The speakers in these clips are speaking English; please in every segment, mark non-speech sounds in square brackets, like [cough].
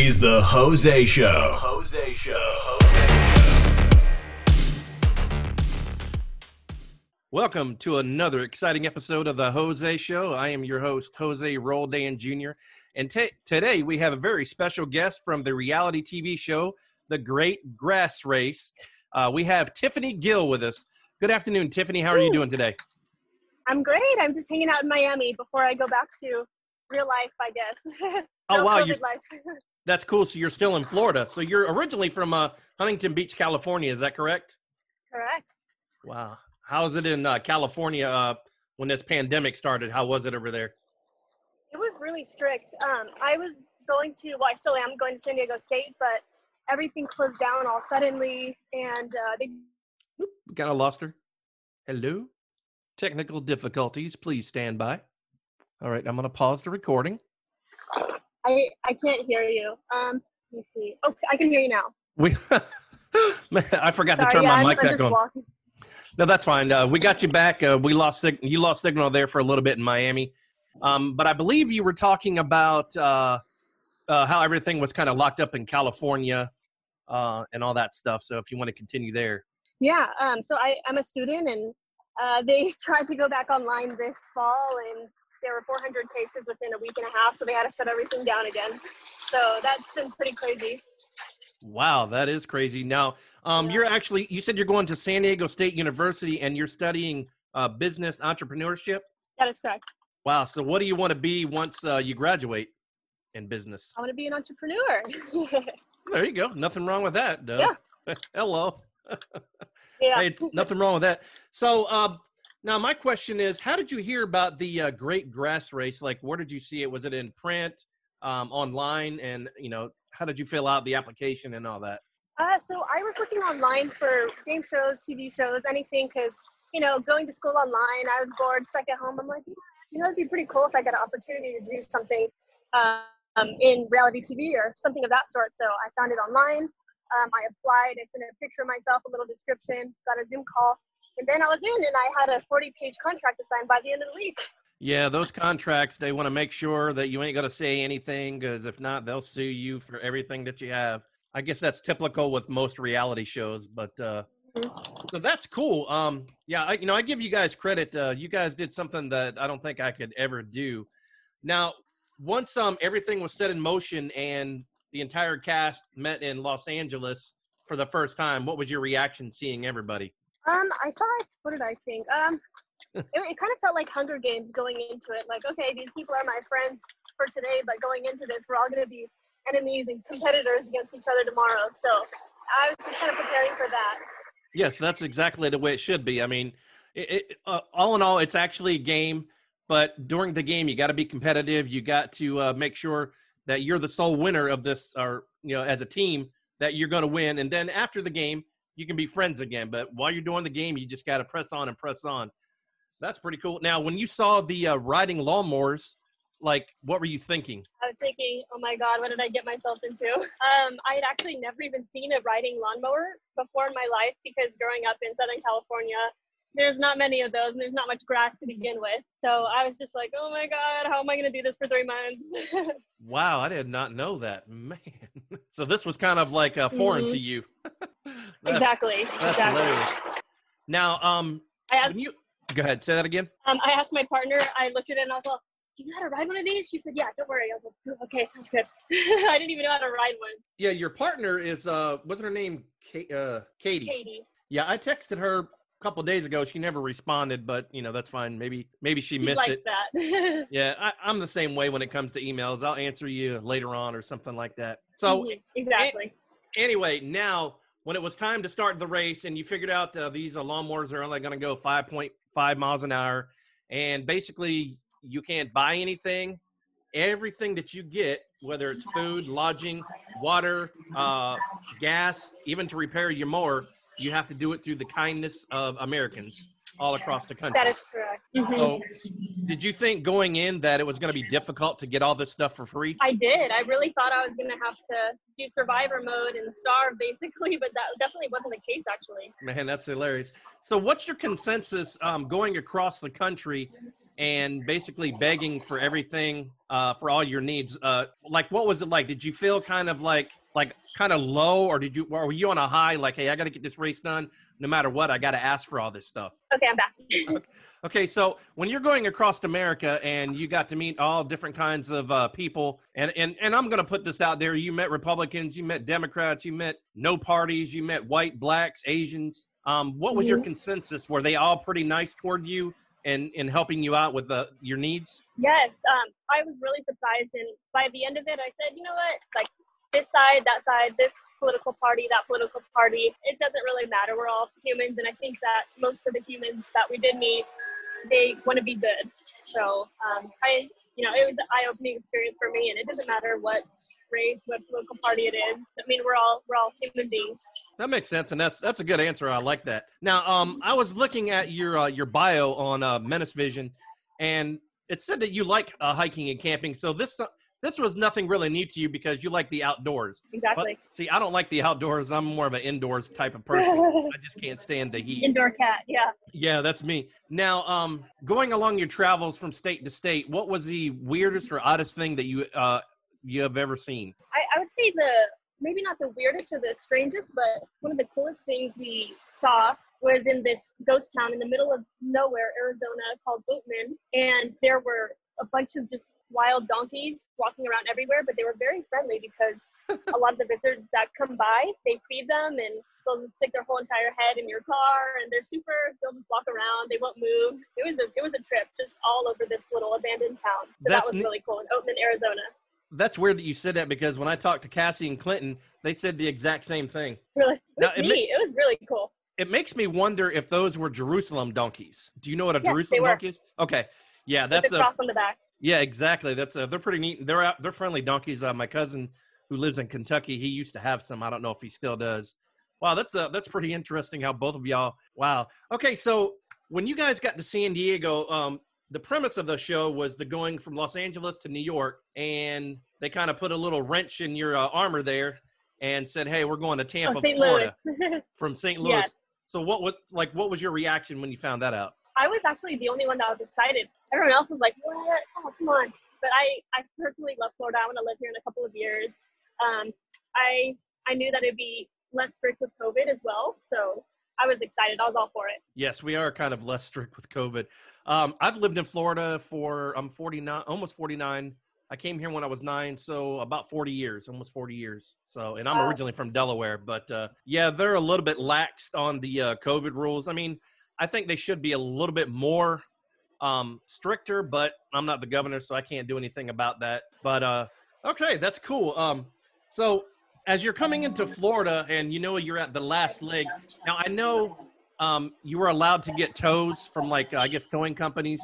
is the Jose Show. Jose Show. jose Welcome to another exciting episode of the Jose Show. I am your host, Jose Roldan Jr. And t- today we have a very special guest from the reality TV show, The Great Grass Race. Uh, we have Tiffany Gil with us. Good afternoon, Tiffany. How are you doing today? I'm great. I'm just hanging out in Miami before I go back to real life, I guess. [laughs] Oh, No wow, COVID you- life. [laughs] That's cool. So you're still in Florida. So you're originally from uh, Huntington Beach, California. Is that correct? Correct. Wow. How is it in uh, California uh, when this pandemic started? How was it over there? It was really strict. Um, I was going to, well, I still am going to San Diego State, but everything closed down all suddenly, and uh, they We kind of lost her. Hello? Technical difficulties. Please stand by. All right, I'm going to pause the recording. I I can't hear you. Um, let me see. Okay, I can hear you now. We, [laughs] I forgot to turn yeah, my mic I'm back on. walking. No, that's fine. Uh, we got you back. Uh, we lost sig- you lost signal there for a little bit in Miami, um, but I believe you were talking about uh, uh, how everything was kind of locked up in California uh, and all that stuff. So if you want to continue there, Yeah. Um, so I, I'm a student, and uh, they [laughs] tried to go back online this fall, and there were 400 cases within a week and a half, so they had to shut everything down again. So that's been pretty crazy. wow, that is crazy. Now, um, Yeah. you're actually you said you're going to San Diego State University and you're studying uh, business entrepreneurship. That is correct. Wow. So what do you want to be once uh, you graduate in business? I want to be an entrepreneur. [laughs] There you go. Nothing wrong with that, Doug. [laughs] Hello. [laughs] yeah. Hey, nothing wrong with that. So, uh, now my question is, how did you hear about the uh, Great Grass Race? Like, where did you see it? Was it in print, um, online, and you know, how did you fill out the application and all that? Uh, so I was looking online for game shows, TV shows, anything, because you know, going to school online, I was bored, stuck at home. I'm like, you know, it'd be pretty cool if I got an opportunity to do something um, in reality TV or something of that sort. So I found it online. Um, I applied. I sent a picture of myself, a little description, got a Zoom call, and then I was in, and I had a 40-page contract to sign by the end of the week. Yeah, those contracts, they want to make sure that you ain't going to say anything because if not, they'll sue you for everything that you have. I guess that's typical with most reality shows, but uh, so that's cool. Um, yeah, I, you know, I give you guys credit. Uh, you guys did something that I don't think I could ever do. Now, once um everything was set in motion and the entire cast met in Los Angeles for the first time, what was your reaction seeing everybody? Um, I thought, what did I think? Um, it, it kind of felt like Hunger Games going into it. Like, okay, these people are my friends for today, but going into this, we're all going to be enemies and competitors against each other tomorrow. So I was just kind of preparing for that. Yes, that's exactly the way it should be. I mean, it, it, uh, all in all, it's actually a game, but during the game, you got to be competitive. You got to uh, make sure that you're the sole winner of this, or you know, as a team, that you're going to win. And then after the game, you can be friends again. But while you're doing the game, you just got to press on and press on. That's pretty cool. Now, when you saw the uh, riding lawnmowers, like, what were you thinking? I was thinking, oh my God, what did I get myself into? [laughs] Um, I had actually never even seen a riding lawnmower before in my life because growing up in Southern California, there's not many of those and there's not much grass to begin with. So I was just like, oh my God, how am I going to do this for three months? [laughs] Wow, I did not know that, man. [laughs] So this was kind of like uh, foreign Mhm. to you. Exactly. That's exactly. hilarious. Now, um, I asked, you go ahead, say that again. um, I asked my partner, I looked at it and I was like, do you know how to ride one of these? She said, yeah, don't worry. I was like, "Oh, okay, sounds good. [laughs] I didn't even know how to ride one. Yeah, your partner is uh, wasn't her name Ka- uh, Katie? Katie. Yeah, I texted her a couple days ago. She never responded, but you know that's fine. Maybe maybe she She's missed like it. that. [laughs] Yeah, I, I'm the same way when it comes to emails. I'll answer you later on or something like that. So Mhm, exactly. anyway, now when it was time to start the race and you figured out uh, these uh, lawnmowers are only going to go 5.5 miles an hour, and basically you can't buy anything. Everything that you get, whether it's food, lodging, water, uh, gas, even to repair your mower, you have to do it through the kindness of Americans. All across the country. That is correct. Mhm. So, did you think going in that it was going to be difficult to get all this stuff for free? I did. I really thought I was gonna have to do survivor mode and starve basically, but that definitely wasn't the case actually. Man, that's hilarious. So, what's your consensus um, going across the country and basically begging for everything uh, for all your needs? Uh, like, what was it like? Did you feel kind of like like kind of low, or did you or were you on a high? Like, hey, I got to get this race done. No matter what, I got to ask for all this stuff. Okay, I'm back. Okay, so when you're going across America and you got to meet all different kinds of uh, people, and, and, and I'm going to put this out there you met Republicans, you met Democrats, you met no parties, you met white, blacks, Asians. Um, what was your Mhm. consensus? Were they all pretty nice toward you and, in helping you out with uh, your needs? Yes, um, I was really surprised, and by the end of it, I said, you know what, like this side, that side, this political party, that political party, it doesn't really matter. We're all humans, and I think that most of the humans that we did meet, they want to be good. So um, I, you know, it was an eye-opening experience for me, and it doesn't matter what race, what political party it is. I mean, we're all we're all human beings. That makes sense, and that's that's a good answer. I like that. Now, um, I was looking at your uh, your bio on uh, Menace Vision, and it said that you like uh, hiking and camping. So this this was nothing really new to you because you like the outdoors. But Exactly. see, I don't like the outdoors. I'm more of an indoors type of person. [laughs] I just can't stand the heat. Indoor cat, yeah. Yeah, that's me. Now, um, going along your travels from state to state, what was the weirdest or oddest thing that you uh you have ever seen? I, I would say the maybe not the weirdest or the strangest, but one of the coolest things we saw was in this ghost town in the middle of nowhere, Arizona, called Oatman, and there were a bunch of just wild donkeys walking around everywhere, but they were very friendly because a lot of the visitors that come by, they feed them and they'll just stick their whole entire head in your car and they're super they'll just walk around, they won't move. It was a it was a trip just all over this little abandoned town. So that was neat. really cool in Oatman, Arizona. That's weird that you said that because when I talked to Cassie and Clinton, they said the exact same thing. Really it Now, was it ma- it was really cool. It makes me wonder if those were Jerusalem donkeys. Do you know what a Yes, Jerusalem donkey is? Okay. Yeah, that's a cross on the back. yeah, exactly. That's a, they're pretty neat. They're out, they're friendly donkeys. Uh, my cousin who lives in Kentucky, he used to have some. I don't know if he still does. Wow, that's uh, that's pretty interesting how both of y'all. Wow. Okay, so when you guys got to San Diego, um, the premise of the show was the going from Los Angeles to New York, and they kind of put a little wrench in your uh, armor there and said, "Hey, we're going to Tampa, Oh, Florida, [laughs] from St. Louis." Yes. So what was like? What was your reaction when you found that out? I was actually the only one that was excited. Everyone else was like, "What? Oh, come on!" But I, I personally love Florida. I want to live here in a couple of years. Um, I, I knew that it'd be less strict with COVID as well, so I was excited. I was all for it. Yes, we are kind of less strict with COVID. Um, I've lived in Florida for I'm 49, almost 49. I came here when I was nine, so about 40 years, almost 40 years. So, and I'm Wow. originally from Delaware, but uh, yeah, they're a little bit laxed on the uh, COVID rules. I mean, I think they should be a little bit more um, stricter, but I'm not the governor, so I can't do anything about that. But uh, okay, that's cool. Um, so, as you're coming into Florida and you know you're at the last leg, now I know um, you were allowed to get tows from like I guess towing companies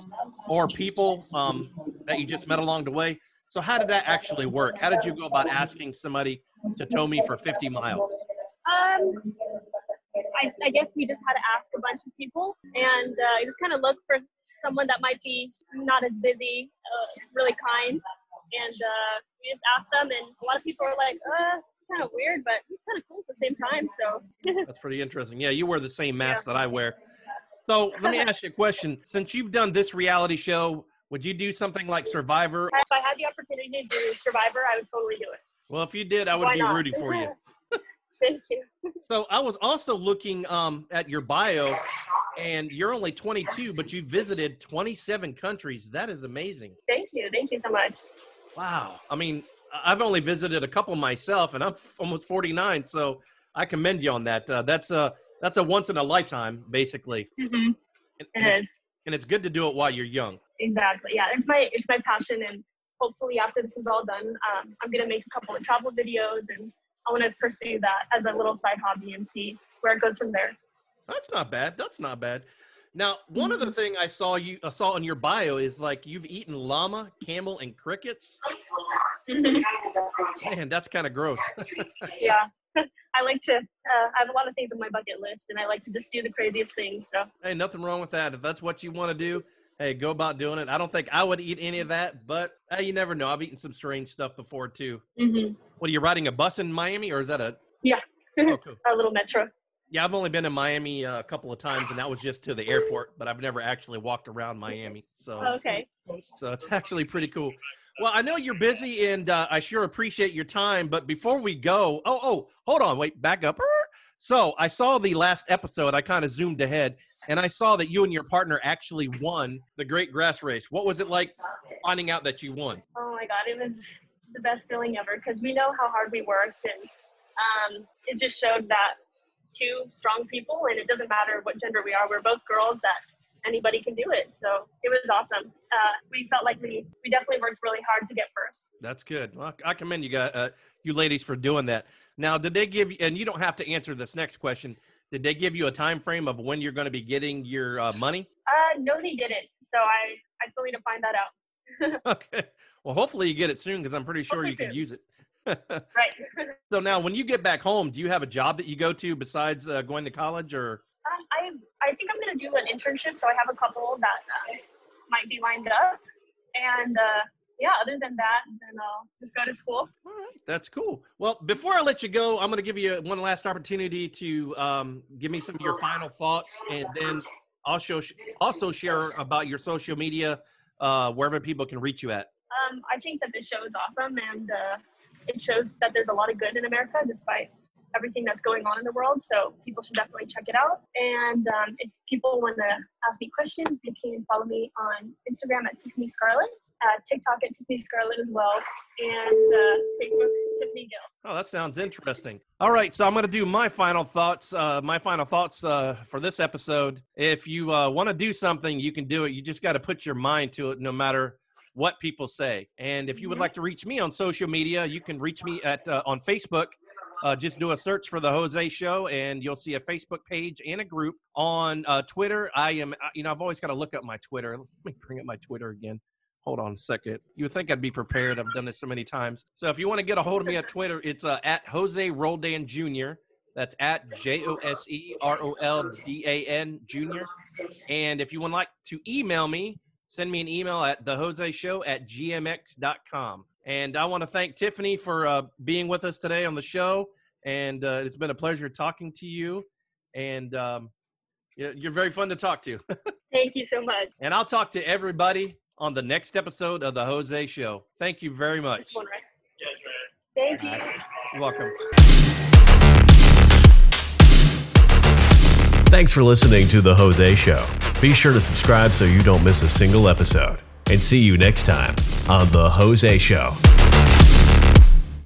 or people um, that you just met along the way. So how did that actually work? How did you go about asking somebody to tow me for 50 miles? Um, I, I guess we just had to ask a bunch of people, and uh, just kind of look for someone that might be not as busy, uh, really kind, and uh, we just asked them, and a lot of people were like, "Uh, it's kind of weird, but it's kind of cool at the same time." So [laughs] That's pretty interesting. Yeah, you wear the same mask that I wear. So let me ask you a question. Since you've done this reality show, would you do something like Survivor? if I had the opportunity to do Survivor, I would totally do it. Well, if you did, I would Why be not? rooting for you. [laughs] Thank you. So I was also looking um, at your bio, and you're only 22, but you visited 27 countries. That is amazing. Thank you. Thank you so much. Wow. I mean, I've only visited a couple myself, and I'm f- almost 49, so I commend you on that. Uh, that's a that's a once in a lifetime, basically. Mm-hmm. And, It and it's, and it's good to do it while you're young. Exactly. Yeah, it's my it's my passion, and hopefully after this is all done, um, I'm gonna make a couple of travel videos, and I want to pursue that as a little side hobby and see where it goes from there. That's not bad. That's not bad. Now, one other thing I saw you I saw in your bio is like you've eaten llama, camel, and crickets. [laughs] Man, that's kind of gross. [laughs] yeah, [laughs] I like to. Uh, I have a lot of things on my bucket list, and I like to just do the craziest things. So Hey, nothing wrong with that. If that's what you want to do, hey, go about doing it. I don't think I would eat any of that, but hey, you never know. I've eaten some strange stuff before too. mm-hmm. What are you riding a bus in Miami, or is that a? Yeah. oh, cool. [laughs] our little metro. Yeah, I've only been in Miami uh, a couple of times, and that was just to the airport. But I've never actually walked around Miami, so Okay. so it's [laughs] actually pretty cool. Well, I know you're busy, and uh, I sure appreciate your time. But before we go, oh, oh, hold on, wait, back up. So I saw the last episode. I kind of zoomed ahead, and I saw that you and your partner actually won the Great Grass Race. What was it like finding out that you won? Oh my God, it was the best feeling ever because we know how hard we worked, and um, it just showed that two strong people, and it doesn't matter what gender we are, we're both girls. That anybody can do it. So it was awesome. Uh, we felt like we we definitely worked really hard to get first. That's good. Well, I commend you guys, uh, you ladies, for doing that. Now, did they give you? And you don't have to answer this next question. Did they give you a time frame of when you're going to be getting your uh, money? Uh, no, he didn't. So I I still need to find that out. [laughs] okay. Well, hopefully you get it soon because I'm pretty sure Hopefully you can use it. [laughs] Right. so now, when you get back home, do you have a job that you go to besides uh, going to college, or Um, I I think I'm gonna do an internship, so I have a couple that uh, might be lined up, and uh, yeah. Other than that, then I'll just go to school. All right, that's cool. Well, before I let you go, I'm going to give you one last opportunity to um, give me some of your final thoughts, and then I'll also also share about your social media, uh, wherever people can reach you at. Um, I think that this show is awesome, and uh, it shows that there's a lot of good in America despite everything that's going on in the world. So people should definitely check it out. And um, if people want to ask me questions, they can follow me on Instagram at Tiffany Scarlet, uh, TikTok at Tiffany Scarlet as well, and uh, Facebook Tiffany Gil. Oh, that sounds interesting. All right, so I'm going to do my final thoughts. Uh, my final thoughts uh, for this episode. If you uh, want to do something, you can do it. You just got to put your mind to it, no matter what people say. And if you would like to reach me on social media, you can reach me at uh, on Facebook. Uh, just do a search for the Jose Show, and you'll see a Facebook page and a group on uh, Twitter. I am, uh, you know, I've always got to look up my Twitter. [laughs] Let me bring up my Twitter again. Hold on a second. You would think I'd be prepared. I've done this so many times. So if you want to get a hold of me at Twitter, it's uh, at Jose Roldan Jr. That's at J O S E R O L D A N Jr. And if you would like to email me, send me an email at the Jose Show at gmx.com. And I want to thank Tiffany for uh, being with us today on the show. And uh, it's been a pleasure talking to you. And um, you're you're very fun to talk to. [laughs] Thank you so much. and I'll talk to everybody on the next episode of the Jose Show. Thank you very much. This one, right? Thank you. You're welcome. Thanks for listening to The Jose Show. Be sure to subscribe so you don't miss a single episode. And see you next time on The Jose Show.